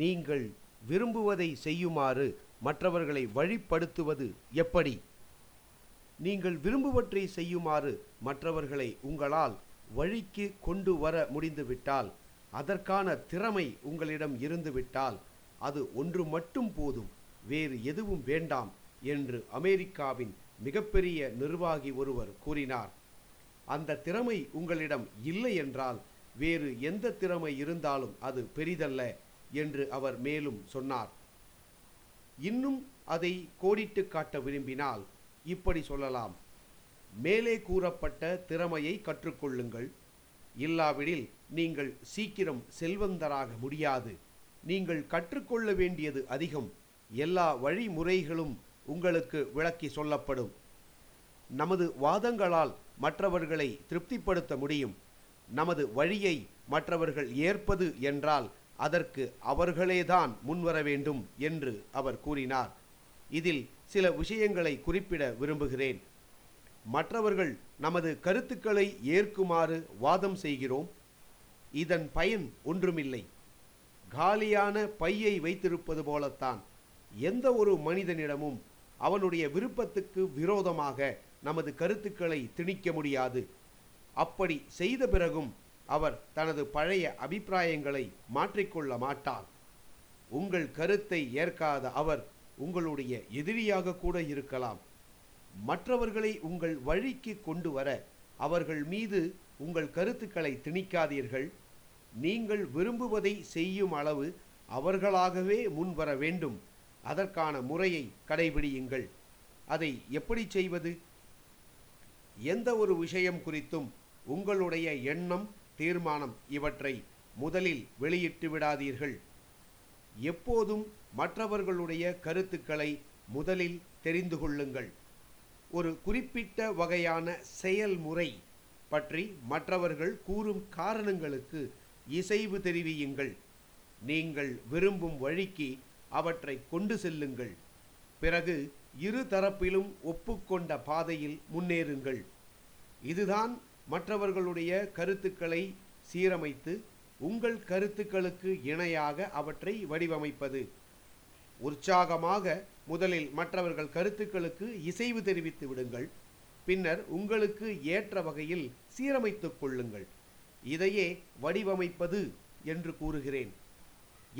நீங்கள் விரும்புவதை செய்யுமாறு மற்றவர்களை வழிப்படுத்துவது எப்படி? நீங்கள் விரும்புவற்றை செய்யுமாறு மற்றவர்களை உங்களால் வழிக்கு கொண்டு வர முடிந்துவிட்டால் அதற்கான திறமை உங்களிடம் இருந்துவிட்டால் அது ஒன்று மட்டும் போதும் வேறு எதுவும் வேண்டாம் என்று அமெரிக்காவின் மிகப்பெரிய நிர்வாகி ஒருவர் கூறினார். அந்த திறமை உங்களிடம் இல்லை என்றால் வேறு எந்த திறமை இருந்தாலும் அது பெரிதல்ல என்று அவர் மேலும் சொன்னார். இன்னும் அதை கோடிட்டு காட்ட விரும்பினால் இப்படி சொல்லலாம். மேலே கூறப்பட்ட திறமையை கற்றுக்கொள்ளுங்கள். இல்லாவிடில் நீங்கள் சீக்கிரம் செல்வந்தராக முடியாது. நீங்கள் கற்றுக்கொள்ள வேண்டியது அதிகம். எல்லா வழிமுறைகளும் உங்களுக்கு விளக்கி சொல்லப்படும். நமது வாதங்களால் மற்றவர்களை திருப்திப்படுத்த முடியும். நமது வழியை மற்றவர்கள் ஏற்பது என்றால் அதற்கு அவர்களேதான் முன்வர வேண்டும் என்று அவர் கூறினார். இதில் சில விஷயங்களை குறிப்பிட விரும்புகிறேன். மற்றவர்கள் நமது கருத்துக்களை ஏற்குமாறு வாதம் செய்கிறோம். இதன் பயன் ஒன்றுமில்லை. காலியான பையை வைத்திருப்பது போலத்தான். எந்த ஒரு மனிதனிடமும் அவனுடைய விருப்பத்துக்கு விரோதமாக நமது கருத்துக்களை திணிக்க முடியாது. அப்படி செய்த பிறகும் அவர் தனது பழைய அபிப்பிராயங்களை மாற்றிக்கொள்ள மாட்டார். உங்கள் கருத்தை ஏற்காத அவர் உங்களுடைய எதிரியாக கூட இருக்கலாம். மற்றவர்களை உங்கள் வழிக்கு கொண்டு வர அவர்கள் மீது உங்கள் கருத்துக்களை திணிக்காதீர்கள். நீங்கள் விரும்புவதை செய்யும் அளவு அவர்களாகவே முன்வர வேண்டும். அதற்கான முறையை கடைபிடியுங்கள். அதை எப்படி செய்வது? எந்த ஒரு விஷயம் குறித்தும் உங்களுடைய எண்ணம் தீர்மானம் இவற்றை முதலில் வெளியிட்டு விடாதீர்கள். எப்போதும் மற்றவர்களுடைய கருத்துக்களை முதலில் தெரிந்து கொள்ளுங்கள். ஒரு குறிப்பிட்ட வகையான செயல்முறை பற்றி மற்றவர்கள் கூறும் காரணங்களுக்கு இசைவு தெரிவியுங்கள். நீங்கள் விரும்பும் வழிக்கு அவற்றை கொண்டு செல்லுங்கள். பிறகு இரு தரப்பிலும் ஒப்புக்கொண்ட பாதையில் முன்னேறுங்கள். இதுதான் மற்றவர்களுடைய கருத்துக்களை சீரமைத்து உங்கள் கருத்துக்களுக்கு இணையாக அவற்றை வடிவமைப்பது. உற்சாகமாக முதலில் மற்றவர்கள் கருத்துக்களுக்கு இசைவு தெரிவித்து விடுங்கள். பின்னர் உங்களுக்கு ஏற்ற வகையில் சீரமைத்துக் கொள்ளுங்கள். இதையே வடிவமைப்பது என்று கூறுகிறேன்.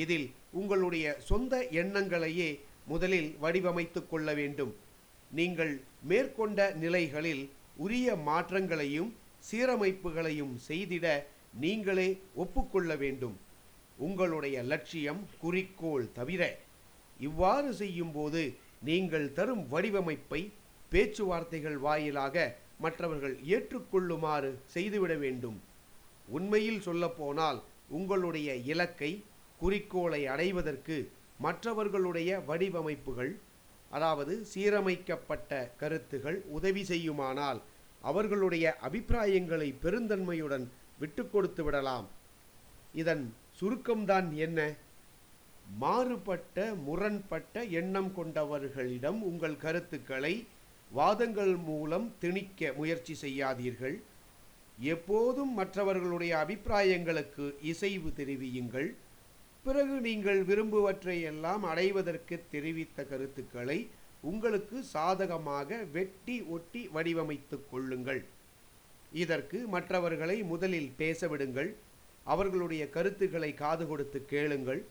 இதில் உங்களுடைய சொந்த எண்ணங்களையே முதலில் வடிவமைத்துக் கொள்ள வேண்டும். நீங்கள் மேற்கொண்ட நிலைகளில் உரிய மாற்றங்களையும் சீரமைப்புகளையும் செய்திட நீங்களே ஒப்புக்கொள்ள வேண்டும். உங்களுடைய லட்சியம் குறிக்கோள் தவிர இவ்வாறு செய்யும்போது நீங்கள் தரும் வடிவமைப்பை பேச்சுவார்த்தைகள் வாயிலாக மற்றவர்கள் ஏற்றுக்கொள்ளுமாறு செய்துவிட வேண்டும். உண்மையில் சொல்லப்போனால் உங்களுடைய இலக்கை குறிக்கோளை அடைவதற்கு மற்றவர்களுடைய வடிவமைப்புகள் அதாவது சீரமைக்கப்பட்ட கருத்துகள் உதவி செய்யுமானால் அவர்களுடைய அபிப்பிராயங்களை பெருந்தன்மையுடன் விட்டு கொடுத்து விடலாம். இதன் சுருக்கம்தான் என்ன? மாறுபட்ட முரண்பட்ட எண்ணம் கொண்டவர்களிடம் உங்கள் கருத்துக்களை வாதங்கள் மூலம் திணிக்க முயற்சி செய்யாதீர்கள். எப்போதும் மற்றவர்களுடைய அபிப்பிராயங்களுக்கு இசைவு தெரிவியுங்கள். பிறகு நீங்கள் விரும்புவற்றை எல்லாம் அடைவதற்கு தெரிவித்த கருத்துக்களை உங்களுக்கு சாதகமாக வெட்டி ஒட்டி வடிவமைத்துக் கொள்ளுங்கள். இதற்கு மற்றவர்களை முதலில் பேசவிடுங்கள் அவர்களுடைய கருத்துக்களை காது கொடுத்து கேளுங்கள்.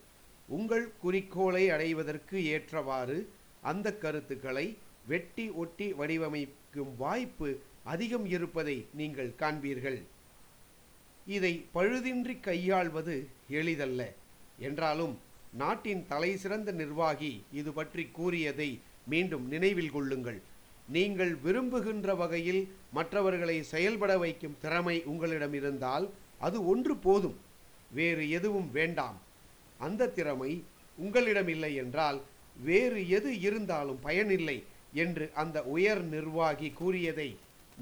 உங்கள் குறிக்கோளை அடைவதற்கு ஏற்றவாறு அந்த கருத்துக்களை வெட்டி ஒட்டி வடிவமைக்கும் வாய்ப்பு அதிகம் இருப்பதை நீங்கள் காண்பீர்கள். இதை பழுதின்றி கையாள்வது எளிதல்ல. என்றாலும் நாட்டின் தலைசிறந்த நிர்வாகி இது பற்றி கூறியதை மீண்டும் நினைவில் கொள்ளுங்கள். நீங்கள் விரும்புகின்ற வகையில் மற்றவர்களை செயல்பட வைக்கும் திறமை உங்களிடம் இருந்தால் அது ஒன்று போதும். வேறு எதுவும் வேண்டாம். அந்த திறமை உங்களிடம் இல்லை என்றால் வேறு எது இருந்தாலும் பயனில்லை என்று அந்த உயர் நிர்வாகி கூறியதை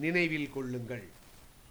நினைவில் கொள்ளுங்கள்.